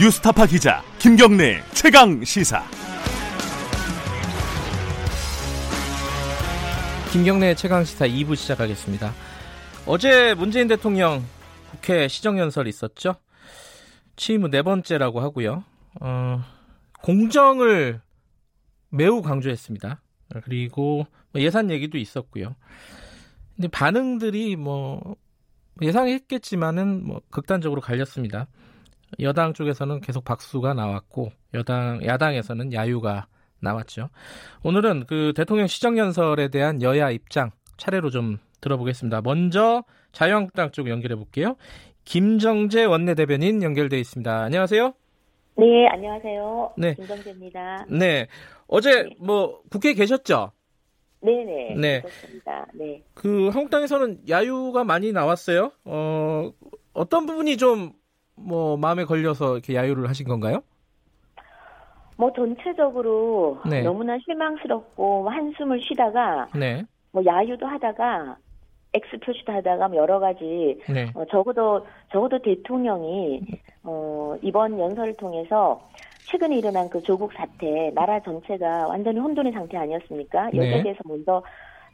뉴스타파 기자 김경래 최강 시사. 김경래 최강 시사 2부 시작하겠습니다. 어제 문재인 대통령 국회 시정연설 있었죠? 취임 후 네 번째라고 하고요. 어, 공정을 매우 강조했습니다. 그리고 뭐 예산 얘기도 있었고요. 근데 반응들이 뭐 예상했겠지만은 뭐 극단적으로 갈렸습니다. 여당 쪽에서는 계속 박수가 나왔고 여당 야당에서는 야유가 나왔죠. 오늘은 그 대통령 시정연설에 대한 여야 입장 차례로 좀 들어보겠습니다. 먼저 자유한국당 쪽 연결해 볼게요. 김정재 원내대변인 연결돼 있습니다. 안녕하세요. 네, 안녕하세요. 네. 김정재입니다. 네. 어제 뭐 국회에 계셨죠? 네네. 네. 그렇습니다. 네. 그 한국당에서는 야유가 많이 나왔어요. 어, 어떤 부분이 좀 뭐 마음에 걸려서 이렇게 야유를 하신 건가요? 뭐 전체적으로 네. 너무나 실망스럽고 한숨을 쉬다가 네. 뭐 야유도 하다가 X 표시도 하다가 뭐 여러 가지 네. 어, 적어도 적어도 대통령이 어, 이번 연설을 통해서 최근에 일어난 그 조국 사태 나라 전체가 완전히 혼돈의 상태 아니었습니까? 네. 여기에 대해서 먼저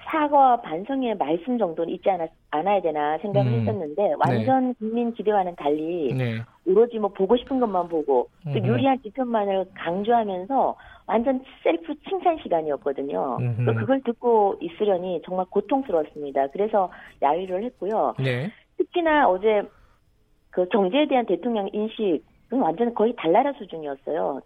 사과와 반성의 말씀 정도는 있지 않았, 않아야 되나 생각을 음. 했었는데 네. 완전 네. 국민 기대와는 달리 네. 오로지 뭐 보고 싶은 것만 보고 또 음. 유리한 지표만을 강조하면서 완전 셀프 칭찬 시간이었거든요. 음. 그걸 듣고 있으려니 정말 고통스러웠습니다. 그래서 야유를 했고요. 네. 특히나 어제 그 경제에 대한 대통령 인식은 완전 거의 달나라 수준이었어요.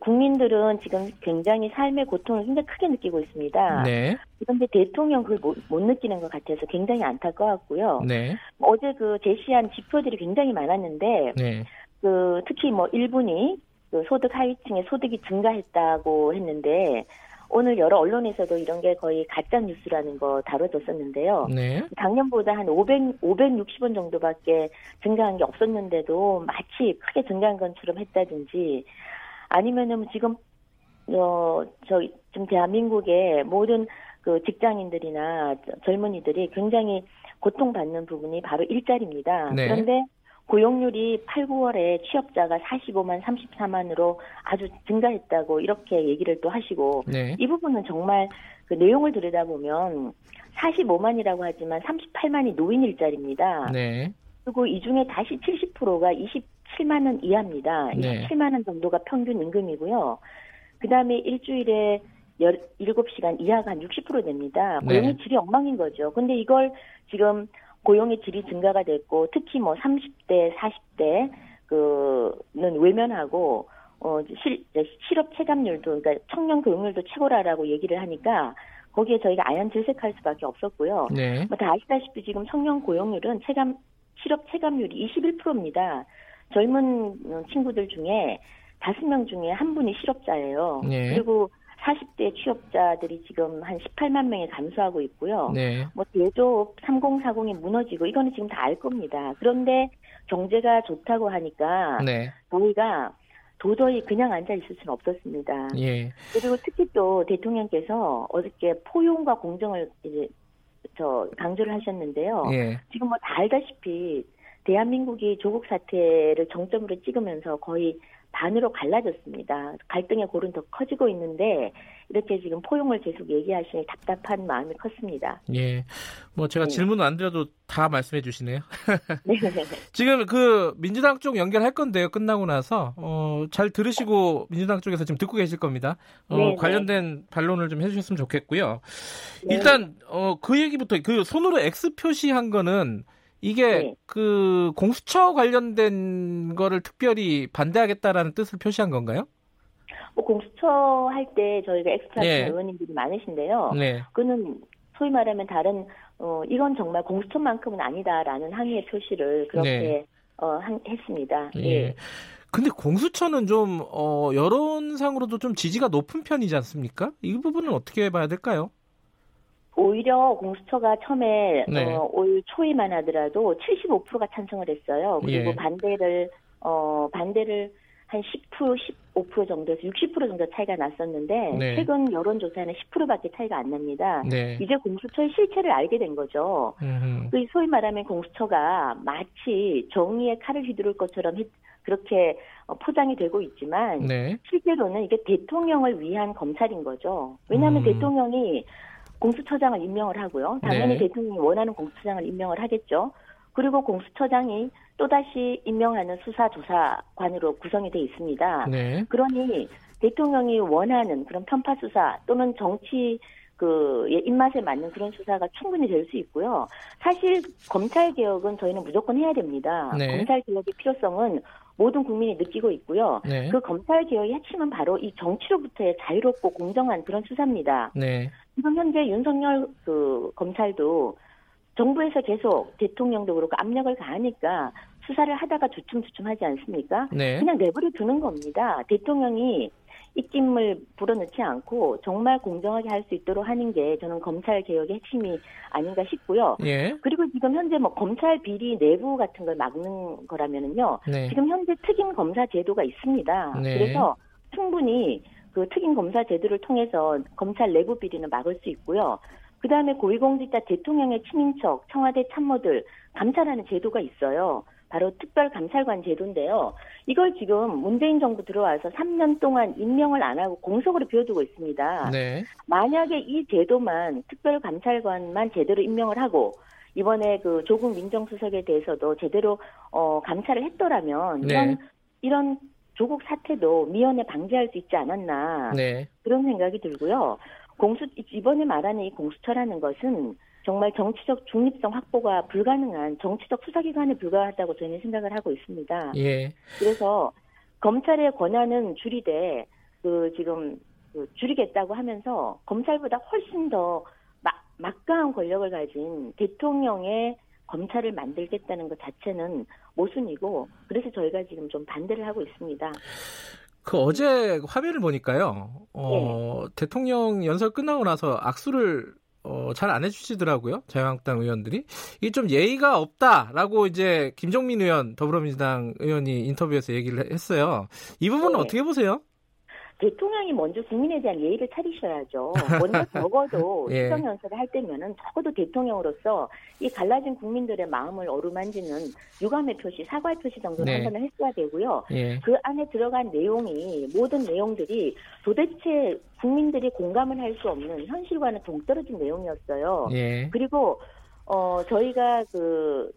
국민들은 지금 굉장히 삶의 고통을 굉장히 크게 느끼고 있습니다. 네. 그런데 대통령 그걸 못, 못, 느끼는 것 같아서 굉장히 안타까웠고요. 네. 어제 그 제시한 지표들이 굉장히 많았는데, 네. 그 특히 뭐 일본이 그 소득 하위층의 소득이 증가했다고 했는데, 오늘 여러 언론에서도 이런 게 거의 가짜 뉴스라는 거 다뤄졌었는데요. 네. 작년보다 한 500, 560원 정도밖에 증가한 게 없었는데도 마치 크게 증가한 것처럼 했다든지 아니면은 지금 어저 지금 대한민국의 모든 그 직장인들이나 젊은이들이 굉장히 고통받는 부분이 바로 일자리입니다. 네. 그런데 고용률이 8, 9월에 취업자가 45만, 34만으로 아주 증가했다고 이렇게 얘기를 또 하시고 네. 이 부분은 정말 그 내용을 들여다보면 45만이라고 하지만 38만이 노인 일자리입니다. 네. 그리고 이 중에 다시 70%가 27만 원 이하입니다. 네. 27만 원 정도가 평균 임금이고요. 그 다음에 일주일에 17시간 이하가 한 60% 됩니다. 고용의 네. 질이 엉망인 거죠. 근데 이걸 지금 고용의 질이 증가가 됐고 특히 뭐 30대, 40대 그는 외면하고 어 실, 실업 체감률도 그러니까 청년 고용률도 최고라라고 얘기를 하니까 거기에 저희가 아연 질색할 수밖에 없었고요. 네. 뭐다 아시다시피 지금 청년 고용률은 체감 실업 체감률이 21%입니다. 젊은 친구들 중에 다섯 명 중에 한 분이 실업자예요. 네. 그리고 40대 취업자들이 지금 한 18만 명에 감소하고 있고요. 네. 뭐 제조업 3040이 무너지고 이거는 지금 다 알 겁니다. 그런데 경제가 좋다고 하니까 네. 저희가 도저히 그냥 앉아 있을 수는 없었습니다. 예. 그리고 특히 또 대통령께서 어저께 포용과 공정을 이제 저 강조를 하셨는데요. 예. 지금 뭐 다 알다시피 대한민국이 조국 사태를 정점으로 찍으면서 거의 반으로 갈라졌습니다. 갈등의 골은 더 커지고 있는데 이렇게 지금 포용을 계속 얘기하시니 답답한 마음이 컸습니다. 예. 뭐 제가 네. 질문 안 드려도 다 말씀해 주시네요. 네. 지금 그 민주당 쪽 연결할 건데요. 끝나고 나서 어, 잘 들으시고 민주당 쪽에서 지금 듣고 계실 겁니다. 어, 네, 네. 관련된 반론을 좀 해주셨으면 좋겠고요. 네. 일단 어, 그 얘기부터 그 손으로 X 표시한 거는 이게 네. 그 공수처 관련된 거를 특별히 반대하겠다라는 뜻을 표시한 건가요? 뭐 공수처 할 때 저희가 엑스트라 네. 의원님들이 많으신데요. 네. 그는 소위 말하면 다른 어 이건 정말 공수처만큼은 아니다라는 항의의 표시를 그렇게 네. 어 한, 했습니다. 예. 예. 근데 공수처는 좀 어, 여론상으로도 좀 지지가 높은 편이지 않습니까? 이 부분은 어떻게 봐야 될까요? 오히려 공수처가 처음에 네. 어, 올 초에만 하더라도 75%가 찬성을 했어요. 그리고 예. 반대를 어 반대를 한한 10%, 15% 정도에서 60% 정도 차이가 났었는데 네. 최근 여론조사는 10%밖에 차이가 안 납니다. 네. 이제 공수처의 실체를 알게 된 거죠. 그 소위 말하면 공수처가 마치 정의의 칼을 휘두를 것처럼 그렇게 어, 포장이 되고 있지만 네. 실제로는 이게 대통령을 위한 검찰인 거죠. 왜냐하면 음. 대통령이 공수처장을 임명을 하고요. 당연히 네. 대통령이 원하는 공수처장을 임명을 하겠죠. 그리고 공수처장이 또다시 임명하는 수사조사관으로 구성이 돼 있습니다. 네. 그러니 대통령이 원하는 그런 편파 수사 또는 정치 그 입맛에 맞는 그런 수사가 충분히 될 수 있고요. 사실 검찰 개혁은 저희는 무조건 해야 됩니다. 네. 검찰 개혁의 필요성은 모든 국민이 느끼고 있고요. 네. 그 검찰 개혁의 핵심은 바로 이 정치로부터의 자유롭고 공정한 그런 수사입니다. 네. 지금 현재 윤석열 그 검찰도 정부에서 계속 대통령도 그렇고 압력을 가하니까 수사를 하다가 주춤주춤하지 않습니까? 네. 그냥 내버려 두는 겁니다. 대통령이 입김을 불어넣지 않고 정말 공정하게 할 수 있도록 하는 게 저는 검찰 개혁의 핵심이 아닌가 싶고요. 예. 그리고 지금 현재 뭐 검찰 비리 내부 같은 걸 막는 거라면은요. 네. 지금 현재 특임 검사 제도가 있습니다. 네. 그래서 충분히 그 특임 검사 제도를 통해서 검찰 내부 비리는 막을 수 있고요. 그 다음에 고위공직자 대통령의 친인척, 청와대 참모들 감찰하는 제도가 있어요. 바로 특별감찰관 제도인데요. 이걸 지금 문재인 정부 들어와서 3년 동안 임명을 안 하고 공석으로 비워두고 있습니다. 네. 만약에 이 제도만 특별감찰관만 제대로 임명을 하고 이번에 그 조국 민정수석에 대해서도 제대로 어, 감찰을 했더라면 네. 이런 이런 조국 사태도 미연에 방지할 수 있지 않았나 네. 그런 생각이 들고요. 공수 이번에 말하는 이 공수처라는 것은 정말 정치적 중립성 확보가 불가능한 정치적 수사기관에 불과하다고 저희는 생각을 하고 있습니다. 예. 그래서 검찰의 권한은 줄이되 그 지금 그 줄이겠다고 하면서 검찰보다 훨씬 더 막, 막강한 권력을 가진 대통령의 검찰을 만들겠다는 것 자체는 모순이고 그래서 저희가 지금 좀 반대를 하고 있습니다. 그 어제 화면을 보니까요. 어, 네. 대통령 연설 끝나고 나서 악수를 어, 잘 안 해주시더라고요. 자유한국당 의원들이. 이게 좀 예의가 없다라고 이제 김종민 의원, 더불어민주당 의원이 인터뷰에서 얘기를 했어요. 이 부분은 네. 어떻게 보세요? 대통령이 먼저 국민에 대한 예의를 차리셔야죠. 먼저 적어도 예. 시정 연설을 할 때면은 적어도 대통령으로서 이 갈라진 국민들의 마음을 어루만지는 유감의 표시, 사과의 표시 정도는 네. 한 번은 했어야 되고요. 예. 그 안에 들어간 내용이 모든 내용들이 도대체 국민들이 공감을 할 수 없는 현실과는 동떨어진 내용이었어요. 예. 그리고 어 저희가 그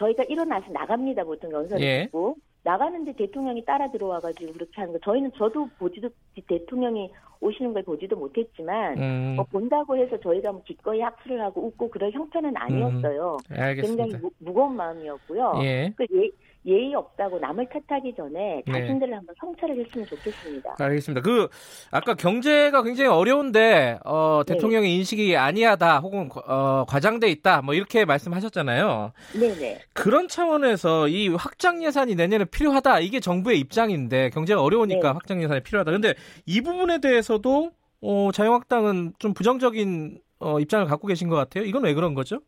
저희가 일어나서 나갑니다 보통 연설을 예. 듣고 나가는데 대통령이 따라 들어와가지고 그렇게 하는 거 저희는 저도 보지도 대통령이 오시는 걸 보지도 못했지만 음. 뭐 본다고 해서 저희가 뭐 기꺼이 학수를 하고 웃고 그럴 형편은 아니었어요. 음. 굉장히 무, 무거운 마음이었고요. 예. 그 예, 예의 없다고 남을 탓하기 전에 네. 자신들을 네. 한번 성찰을 했으면 좋겠습니다. 알겠습니다. 그 아까 경제가 굉장히 어려운데 어, 네. 대통령의 네. 인식이 아니하다 혹은 어, 과장돼 있다 뭐 이렇게 말씀하셨잖아요. 네네. 그런 차원에서 이 확장 예산이 내년에 필요하다 이게 정부의 입장인데 경제가 어려우니까 네. 확장 예산이 필요하다. 근데 이 부분에 대해서도 어, 자유한국당은 좀 부정적인 어, 입장을 갖고 계신 것 같아요. 이건 왜 그런 거죠?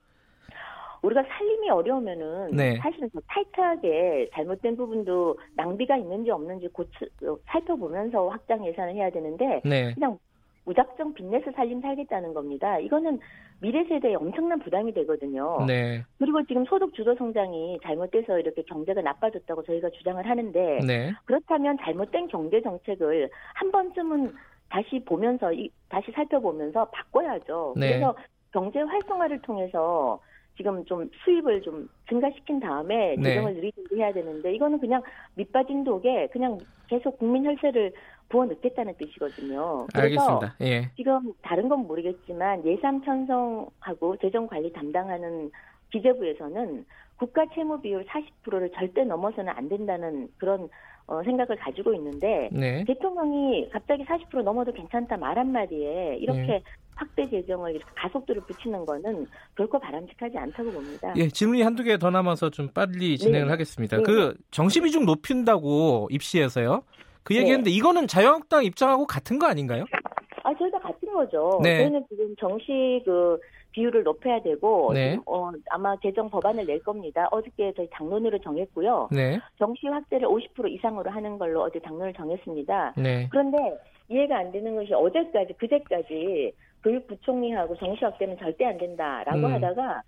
우리가 살림이 어려우면은 네. 사실은 더 타이트하게 잘못된 부분도 낭비가 있는지 없는지 고치, 어, 살펴보면서 확장 예산을 해야 되는데 네. 그냥 무작정 빚내서 살림 살겠다는 겁니다. 이거는 미래 세대에 엄청난 부담이 되거든요. 네. 그리고 지금 소득 주도 성장이 잘못돼서 이렇게 경제가 나빠졌다고 저희가 주장을 하는데 네. 그렇다면 잘못된 경제 정책을 한 번쯤은 다시 보면서 다시 살펴보면서 바꿔야죠. 네. 그래서 경제 활성화를 통해서 지금 좀 수입을 좀 증가시킨 다음에 네. 재정을 늘리든지 해야 되는데 이거는 그냥 밑빠진 독에 그냥 계속 국민 혈세를 부어 넣겠다는 뜻이거든요. 그래서 알겠습니다. 예. 지금 다른 건 모르겠지만 예산 편성하고 재정 관리 담당하는 기재부에서는 국가 채무 비율 40%를 절대 넘어서는 안 된다는 그런 어, 생각을 가지고 있는데 네. 대통령이 갑자기 40% 넘어도 괜찮다 말 한마디에 이렇게 네. 확대 재정을 이렇게 가속도를 붙이는 거는 결코 바람직하지 않다고 봅니다. 예, 질문이 한두 개 더 남아서 좀 빨리 진행을 네. 하겠습니다. 네. 그 정시 비중 높인다고 입시에서요. 그 네. 얘기했는데 이거는 자유한국당 입장하고 같은 거 아닌가요? 아, 저희가 같은 거죠. 네. 저희는 지금 정시 그 비율을 높여야 되고 네. 어, 아마 개정 법안을 낼 겁니다. 어저께 저희 당론으로 정했고요. 네. 정시 확대를 50% 이상으로 하는 걸로 어제 당론을 정했습니다. 네. 그런데 이해가 안 되는 것이 어제까지 그제까지 교육부총리하고 정시 확대는 절대 안 된다라고 음. 하다가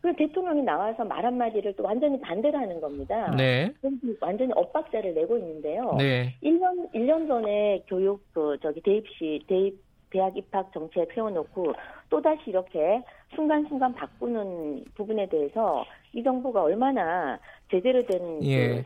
그 대통령이 나와서 말 한마디를 또 완전히 반대를 하는 겁니다. 네. 완전히 엇박자를 내고 있는데요. 네. 1년 1년 전에 교육 그 저기 대입시 대입 대학 입학 정책 세워놓고 또다시 이렇게 순간순간 바꾸는 부분에 대해서 이 정부가 얼마나 제대로 된 예. 그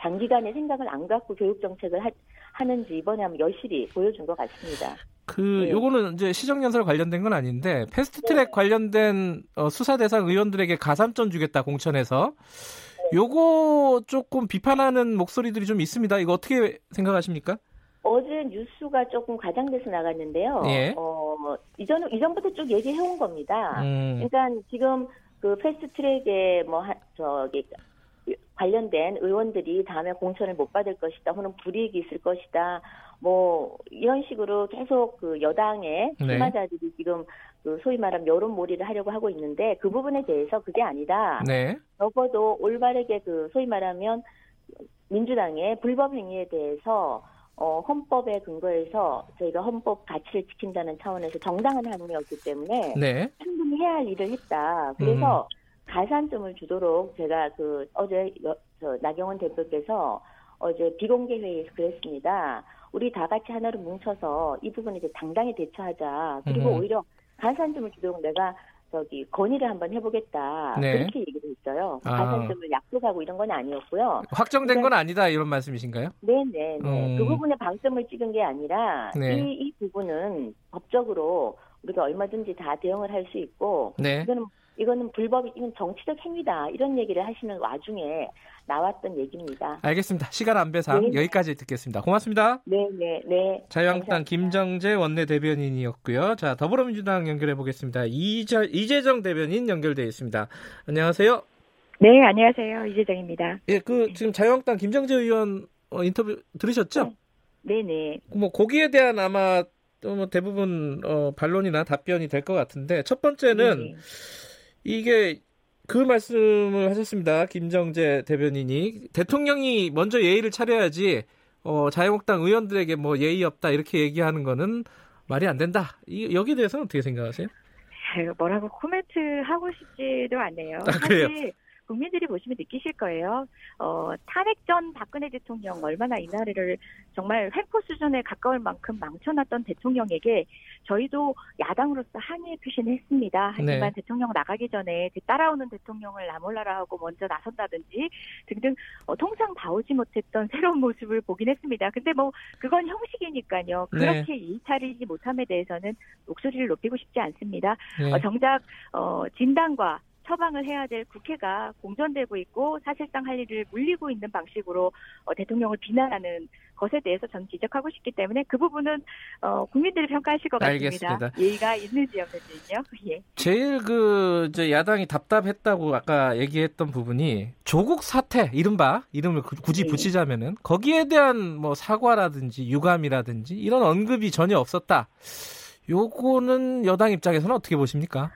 장기간의 생각을 안 갖고 교육 정책을 하, 하는지 이번에 한번 여실히 보여준 것 같습니다. 그 네. 요거는 이제 시정연설 관련된 건 아닌데 패스트트랙 네. 관련된 어, 수사 대상 의원들에게 가산점 주겠다 공천에서 네. 요거 조금 비판하는 목소리들이 좀 있습니다. 이거 어떻게 생각하십니까? 어제 뉴스가 조금 과장돼서 나갔는데요. 예. 어, 이전 이전부터 쭉 얘기해 온 겁니다. 음. 그러니까 지금 그 패스트트랙에 뭐 하, 저기 관련된 의원들이 다음에 공천을 못 받을 것이다, 혹은 불이익이 있을 것이다, 뭐 이런 식으로 계속 그 여당의 출마자들이 네. 지금 그 소위 말하면 여론몰이를 하려고 하고 있는데 그 부분에 대해서 그게 아니다. 네. 적어도 올바르게 그 소위 말하면 민주당의 불법 행위에 대해서 어, 헌법에 근거해서 저희가 헌법 가치를 지킨다는 차원에서 정당한 항의였기 때문에 네. 충분히 해야 할 일을 했다. 그래서 음. 가산점을 주도록 제가 그 어제 여, 저 나경원 대표께서 어제 비공개 회의에서 그랬습니다. 우리 다 같이 하나로 뭉쳐서 이 부분에 이제 당당히 대처하자. 그리고 음. 오히려 가산점을 주도록 내가 저기 건의를 한번 해보겠다 네. 그렇게 얘기를 했어요. 아. 가산점을 약속하고 이런 건 아니었고요. 확정된 그러니까, 건 아니다 이런 말씀이신가요? 네네. 네. 음. 그 부분에 방점을 찍은 게 아니라 네. 이, 이 부분은 법적으로 우리가 얼마든지 다 대응을 할 수 있고 네. 이거는 이거는 불법 이건 정치적 행위다 이런 얘기를 하시는 와중에 나왔던 얘기입니다. 알겠습니다. 시간 안배상 네. 여기까지 듣겠습니다. 고맙습니다. 네, 네, 네. 자유한국당 김정재 원내 대변인이었고요. 자, 더불어민주당 연결해 보겠습니다. 이재, 이재정 대변인 연결되어 있습니다. 안녕하세요. 네, 안녕하세요. 이재정입니다. 예, 그 지금 자유한국당 김정재 의원 어, 인터뷰 들으셨죠? 네, 네. 뭐 거기에 대한 아마 뭐 대부분 어, 반론이나 답변이 될 것 같은데 첫 번째는 네. 이게 그 말씀을 하셨습니다. 김정재 대변인이 대통령이 먼저 예의를 차려야지 어, 자유한국당 의원들에게 뭐 예의 없다 이렇게 얘기하는 거는 말이 안 된다. 이, 여기에 대해서는 어떻게 생각하세요? 뭐라고 코멘트 하고 싶지도 않네요. 아, 그래요? 사실 국민들이 보시면 느끼실 거예요. 어, 탄핵 전 박근혜 대통령 얼마나 이 나라를 정말 횡포 수준에 가까울 만큼 망쳐놨던 대통령에게 저희도 야당으로서 항의 표시는 했습니다. 하지만 네. 대통령 나가기 전에 따라오는 대통령을 나몰라라 하고 먼저 나선다든지 등등 어, 통상 봐오지 못했던 새로운 모습을 보긴 했습니다. 근데 뭐 그건 형식이니까요. 네. 그렇게 네. 일차리지 못함에 대해서는 목소리를 높이고 싶지 않습니다. 네. 어, 정작 어, 진단과 처방을 해야 될 국회가 공전되고 있고 사실상 할 일을 물리고 있는 방식으로 어, 대통령을 비난하는 것에 대해서 저는 지적하고 싶기 때문에 그 부분은 어, 국민들이 평가하실 것 같습니다. 알겠습니다. 예의가 있는지 없는지요. 예. 제일 그 야당이 답답했다고 아까 얘기했던 부분이 조국 사태 이른바 이름을 굳이 네. 붙이자면은 거기에 대한 뭐 사과라든지 유감이라든지 이런 언급이 전혀 없었다. 요거는 여당 입장에서는 어떻게 보십니까?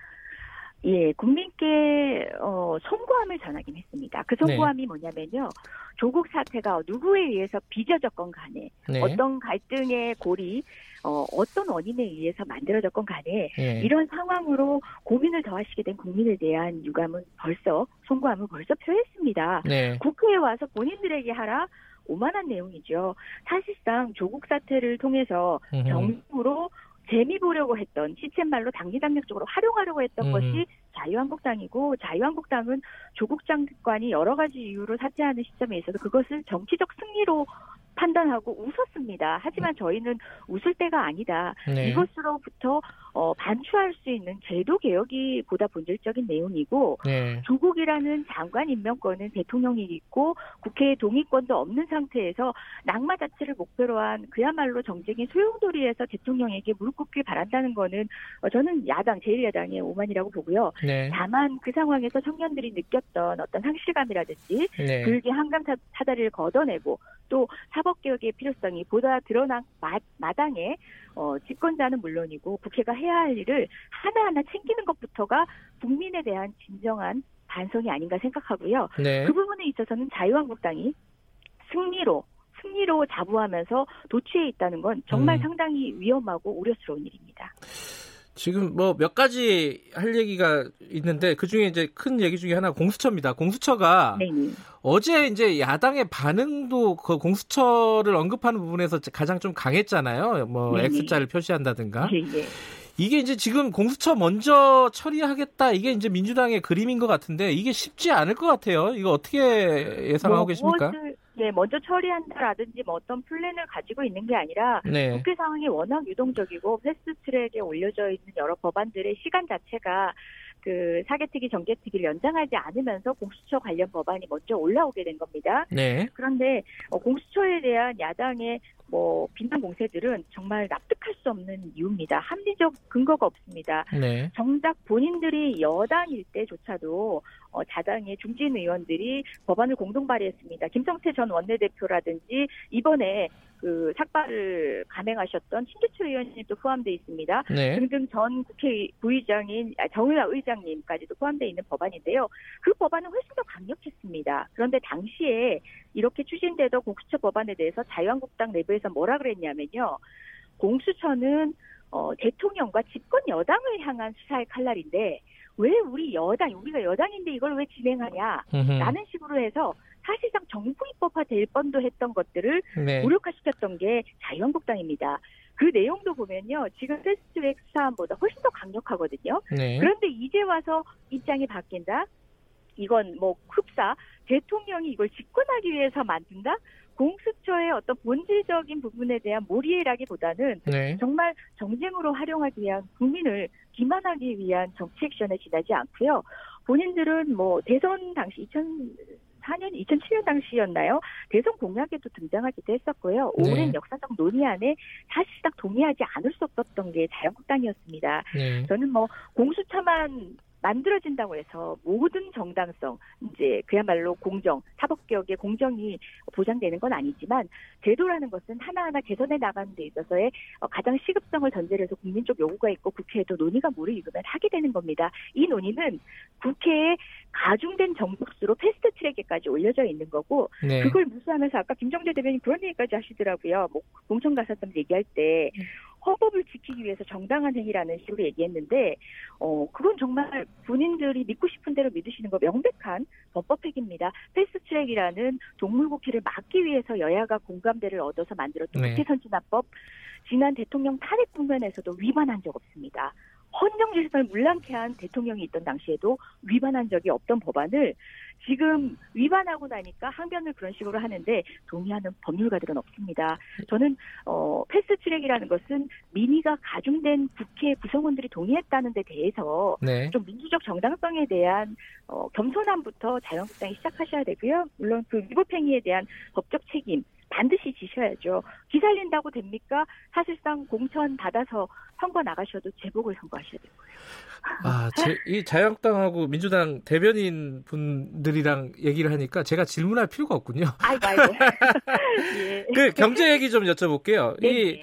예, 국민께 어, 송구함을 전하긴 했습니다. 그 송구함이 네. 뭐냐면요. 조국 사태가 누구에 의해서 빚어졌건 간에 네. 어떤 갈등의 골이 어, 어떤 원인에 의해서 만들어졌건 간에 네. 이런 상황으로 고민을 더하시게 된 국민에 대한 유감은 벌써 송구함을 벌써 표했습니다. 네. 국회에 와서 본인들에게 하라 오만한 내용이죠. 사실상 조국 사태를 통해서 정부로 재미 보려고 했던 시쳇말로 당리당략 적으로 활용하려고 했던 음. 것이 자유한국당이고 자유한국당은 조국 장관이 여러 가지 이유로 사퇴하는 시점에 있어서 그것을 정치적 승리로 판단하고 웃었습니다. 하지만 저희는 웃을 때가 아니다. 네. 이것으로부터 어, 반추할 수 있는 제도 개혁이 보다 본질적인 내용이고 네. 조국이라는 장관 임명권은 대통령이 있고 국회의 동의권도 없는 상태에서 낙마 자체를 목표로 한 그야말로 정쟁의 소용돌이에서 대통령에게 무릎 꿇길 바란다는 거는 어, 저는 야당 제1야당의 오만이라고 보고요. 네. 다만 그 상황에서 청년들이 느꼈던 어떤 상실감이라든지 네. 불기 한강 사다리를 걷어내고 또 사법 개혁의 필요성이 보다 드러난 마, 마당에 어, 집권자는 물론이고 국회가 해야 할 일을 하나하나 챙기는 것부터가 국민에 대한 진정한 반성이 아닌가 생각하고요. 네. 그 부분에 있어서는 자유한국당이 승리로 승리로 자부하면서 도취해 있다는 건 정말 음. 상당히 위험하고 우려스러운 일입니다. 지금 뭐 몇 가지 할 얘기가 있는데 그 중에 이제 큰 얘기 중에 하나 공수처입니다. 공수처가 네네. 어제 이제 야당의 반응도 그 공수처를 언급하는 부분에서 가장 좀 강했잖아요. 뭐 네네. X자를 표시한다든가. 네네. 이게 이제 지금 공수처 먼저 처리하겠다 이게 이제 민주당의 그림인 것 같은데 이게 쉽지 않을 것 같아요. 이거 어떻게 예상하고 뭐, 계십니까? 무엇을, 네, 먼저 처리한다라든지 뭐 어떤 플랜을 가지고 있는 게 아니라 네. 국회 상황이 워낙 유동적이고 패스트트랙에 올려져 있는 여러 법안들의 시간 자체가 그 사개특위 정개특위를 연장하지 않으면서 공수처 관련 법안이 먼저 올라오게 된 겁니다. 네. 그런데 어, 공수처에 대한 야당의 뭐 비난 공세들은 정말 납득할 수 없는 이유입니다. 합리적 근거가 없습니다. 네. 정작 본인들이 여당일 때조차도 어, 자당의 중진 의원들이 법안을 공동 발의했습니다. 김성태 전 원내대표라든지 이번에 그 삭발을 감행하셨던 신재철 의원님도 포함되어 있습니다. 네. 등등 전 국회 부의장인 아, 정의화 의장님까지도 포함되어 있는 법안인데요. 그 법안은 훨씬 더 강력했습니다. 그런데 당시에 이렇게 추진되던 공수처 법안에 대해서 자유한국당 내부에서 뭐라 그랬냐면요. 공수처는 어, 대통령과 집권 여당을 향한 수사의 칼날인데 왜 우리 여당, 우리가 여당인데 이걸 왜 진행하냐? 라는 식으로 해서 사실상 정부 입법화 될 뻔도 했던 것들을 네. 무력화시켰던 게 자유한국당입니다. 그 내용도 보면요. 지금 패스트트랙 사안보다 훨씬 더 강력하거든요. 네. 그런데 이제 와서 입장이 바뀐다? 이건 뭐 흡사 대통령이 이걸 집권하기 위해서 만든다? 공수처의 어떤 본질적인 부분에 대한 몰이라기보다는 네. 정말 정쟁으로 활용하기 위한 국민을 기만하기 위한 정치 액션에 지나지 않고요. 본인들은 뭐 대선 당시 2004년, 2007년 당시였나요? 대선 공약에도 등장하기도 했었고요. 네. 오랜 역사적 논의 안에 사실상 동의하지 않을 수 없었던 게 자유한국당이었습니다. 네. 저는 뭐 공수처만 만들어진다고 해서 모든 정당성, 이제 그야말로 공정, 사법개혁의 공정이 보장되는 건 아니지만 제도라는 것은 하나하나 개선해 나가는 데 있어서의 어, 가장 시급성을 전제로 해서 국민적 요구가 있고 국회에도 논의가 무르익으면 하게 되는 겁니다. 이 논의는 국회에 가중된 정국수로 패스트 트랙에까지 올려져 있는 거고 네. 그걸 무시하면서 아까 김정재 대변인 그런 얘기까지 하시더라고요. 뭐 공천가사점 얘기할 때 음. 헌법을 지키기 위해서 정당한 행위라는 식으로 얘기했는데 어 그건 정말 본인들이 믿고 싶은 대로 믿으시는 거 명백한 법법 획입니다. 패스트트랙이라는 동물국회를 막기 위해서 여야가 공감대를 얻어서 만들었던 네. 국회 선진화법 지난 대통령 탄핵 국면에서도 위반한 적 없습니다. 헌정 질서를 물랑케 한 대통령이 있던 당시에도 위반한 적이 없던 법안을 지금 위반하고 나니까 항변을 그런 식으로 하는데 동의하는 법률가들은 없습니다. 저는 어, 패스트 트랙이라는 것은 민의가 가중된 국회 구성원들이 동의했다는 데 대해서 네. 좀 민주적 정당성에 대한 어, 겸손함부터 자유한국당이 시작하셔야 되고요. 물론 그 위법행위에 대한 법적 책임 반드시 지셔야죠. 기살린다고 됩니까? 사실상 공천 받아서 선거 나가셔도 재보궐 선거하셔야 되고요. 아, 제, 이 자유한국당하고 민주당 대변인 분들이랑 얘기를 하니까 제가 질문할 필요가 없군요. 아이고, 아이고. 예. 그 경제 얘기 좀 여쭤볼게요. 네. 이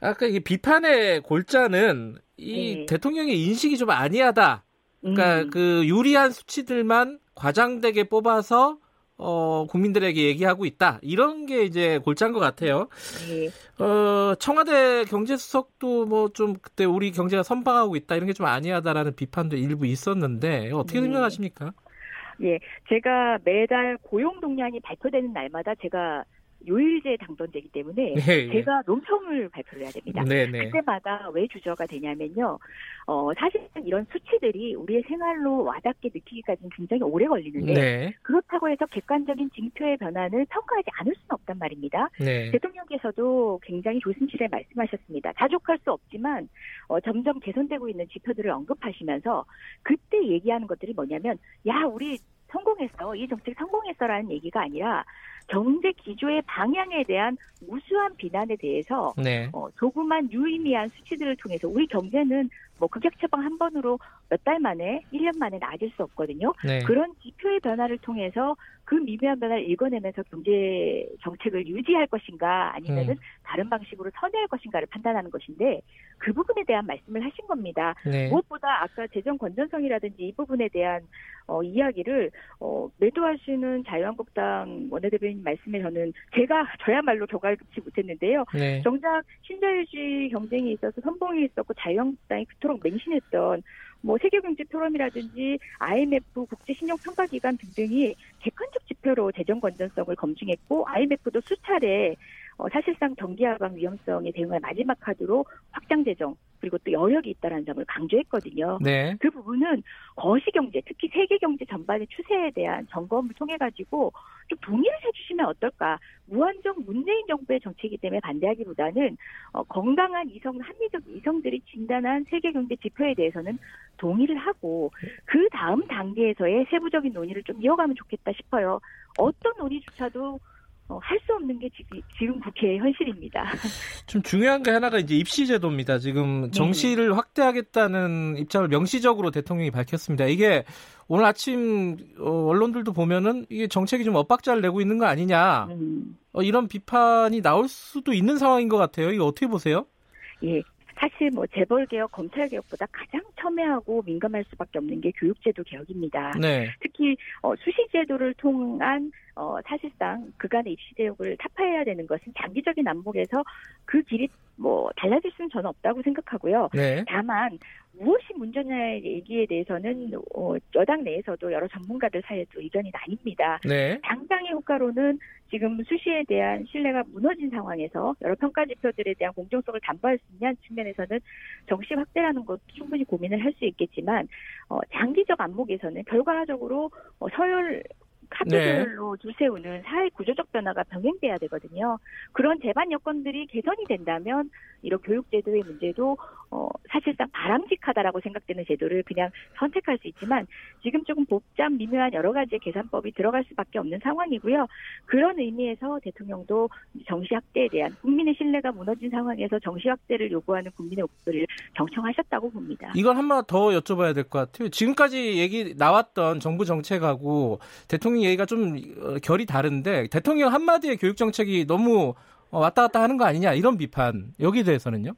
아까 이 비판의 골자는 이 네. 대통령의 인식이 좀 아니하다. 그러니까 음. 그 유리한 수치들만 과장되게 뽑아서 어, 국민들에게 얘기하고 있다. 이런 게 이제 골자인 것 같아요. 네. 어, 청와대 경제수석도 뭐 좀 그때 우리 경제가 선방하고 있다. 이런 게 좀 아니하다라는 비판도 일부 있었는데 어떻게 네. 설명하십니까? 예, 제가 매달 고용 동향이 발표되는 날마다 제가 요일제 당선되기 때문에 네, 제가 논평을 발표를 해야 됩니다. 네, 네. 그때마다 왜 주저가 되냐면요. 어, 사실상 이런 수치들이 우리의 생활로 와닿게 느끼기까지는 굉장히 오래 걸리는데 네. 그렇다고 해서 객관적인 징표의 변화를 평가하지 않을 수는 없단 말입니다. 네. 대통령께서도 굉장히 조심스레 말씀하셨습니다. 자족할 수 없지만 어, 점점 개선되고 있는 지표들을 언급하시면서 그때 얘기하는 것들이 뭐냐면 야 우리 성공했어 이 정책 성공했어라는 얘기가 아니라 경제 기조의 방향에 대한 무수한 비난에 대해서 네. 어, 조그만 유의미한 수치들을 통해서 우리 경제는 뭐 극약 처방 한 번으로 몇 달 만에, 1년 만에 나아질 수 없거든요. 네. 그런 지표의 변화를 통해서 그 미묘한 변화를 읽어내면서 경제 정책을 유지할 것인가 아니면은 음. 다른 방식으로 선회할 것인가를 판단하는 것인데 그 부분에 대한 말씀을 하신 겁니다. 네. 무엇보다 아까 재정 건전성이라든지 이 부분에 대한 어, 이야기를 어, 매도하시는 자유한국당 원내대 표님 말씀에 저는 제가 저야말로 저갈지 못했는데요. 네. 정작 신자유주의 경쟁이 있어서 선봉이 있었고 자유한국당이 그토록 맹신했던 뭐 세계경제 포럼이라든지 IMF 국제신용평가기관 등등이 객관적 지표로 재정 건전성을 검증했고 IMF도 수차례 어, 사실상 경기 하방 위험성에 대응할 마지막 카드로 확장 재정 그리고 또 여력이 있다는 점을 강조했거든요. 네. 그 부분은 거시 경제, 특히 세계 경제 전반의 추세에 대한 점검을 통해 가지고 좀 동의를 해주시면 어떨까? 무한정 문재인 정부의 정책이기 때문에 반대하기보다는 어, 건강한 이성, 합리적 이성들이 진단한 세계 경제 지표에 대해서는 동의를 하고 그 다음 단계에서의 세부적인 논의를 좀 이어가면 좋겠다 싶어요. 어떤 논의조차도 어, 할 수 없는 게 지금, 지금 국회의 현실입니다. 좀 중요한 게 하나가 이제 입시제도입니다. 지금 네. 정시를 네. 확대하겠다는 입장을 명시적으로 대통령이 밝혔습니다. 이게 오늘 아침 어, 언론들도 보면은 이게 정책이 좀 엇박자를 내고 있는 거 아니냐 음. 어, 이런 비판이 나올 수도 있는 상황인 것 같아요. 이거 어떻게 보세요? 예, 사실 뭐 재벌 개혁, 검찰 개혁보다 가장 첨예하고 민감할 수밖에 없는 게 교육제도 개혁입니다. 네. 특히 어, 수시 제도를 통한 어, 사실상 그간의 입시 제도를 타파해야 되는 것은 장기적인 안목에서 그 길이 뭐 달라질 수는 저는 없다고 생각하고요. 네. 다만 무엇이 문제냐의 얘기에 대해서는 어, 여당 내에서도 여러 전문가들 사이에도 의견이 나뉩니다. 네. 당장의 효과로는 지금 수시에 대한 신뢰가 무너진 상황에서 여러 평가 지표들에 대한 공정성을 담보할 수 있냐는 측면에서는 정시 확대라는 것도 충분히 고민을 할 수 있겠지만 어, 장기적 안목에서는 결과적으로 어, 서열 카드별로 네. 두세우는 사회 구조적 변화가 병행돼야 되거든요. 그런 제반 여건들이 개선이 된다면 이런 교육 제도의 문제도 어, 사실상 바람직하다라고 생각되는 제도를 그냥 선택할 수 있지만 지금 조금 복잡 미묘한 여러 가지의 계산법이 들어갈 수밖에 없는 상황이고요. 그런 의미에서 대통령도 정시 확대에 대한 국민의 신뢰가 무너진 상황에서 정시 확대를 요구하는 국민의 목소리를 경청하셨다고 봅니다. 이걸 한번 더 여쭤봐야 될 것 같아요. 지금까지 얘기 나왔던 정부 정책하고 대통령 얘기가 좀 어, 결이 다른데 대통령 한마디의 교육 정책이 너무 어, 왔다 갔다 하는 거 아니냐 이런 비판 여기에 대해서는요?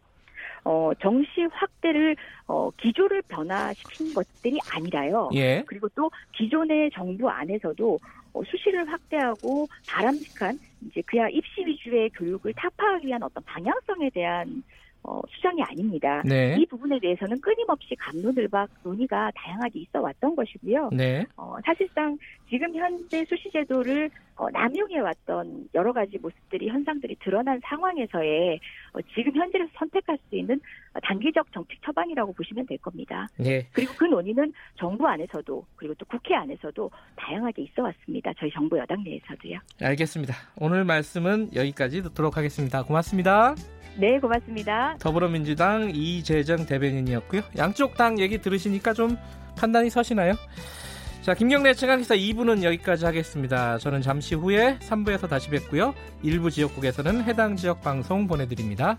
어, 정시 확대를 어, 기조를 변화시킨 것들이 아니라요. 예. 그리고 또 기존의 정부 안에서도 어, 수시를 확대하고 바람직한 이제 그야 입시 위주의 교육을 타파하기 위한 어떤 방향성에 대한 어, 수정이 아닙니다. 네. 이 부분에 대해서는 끊임없이 감론을박 논의가 다양하게 있어 왔던 것이고요. 네. 어, 사실상 지금 현재 수시 제도를 어, 남용해 왔던 여러 가지 모습들이 현상들이 드러난 상황에서의 어, 지금 현재를 선택할 수 있는 단기적 정책 처방이라고 보시면 될 겁니다. 네. 그리고 그 논의는 정부 안에서도 그리고 또 국회 안에서도 다양하게 있어 왔습니다. 저희 정부 여당 내에서도요. 알겠습니다. 오늘 말씀은 여기까지 듣도록 하겠습니다. 고맙습니다. 네, 고맙습니다. 더불어민주당 이재정 대변인이었고요. 양쪽 당 얘기 들으시니까 좀 판단이 서시나요? 자, 김경래 최강기사 2부는 여기까지 하겠습니다. 저는 잠시 후에 3부에서 다시 뵙고요. 일부 지역국에서는 해당 지역 방송 보내드립니다.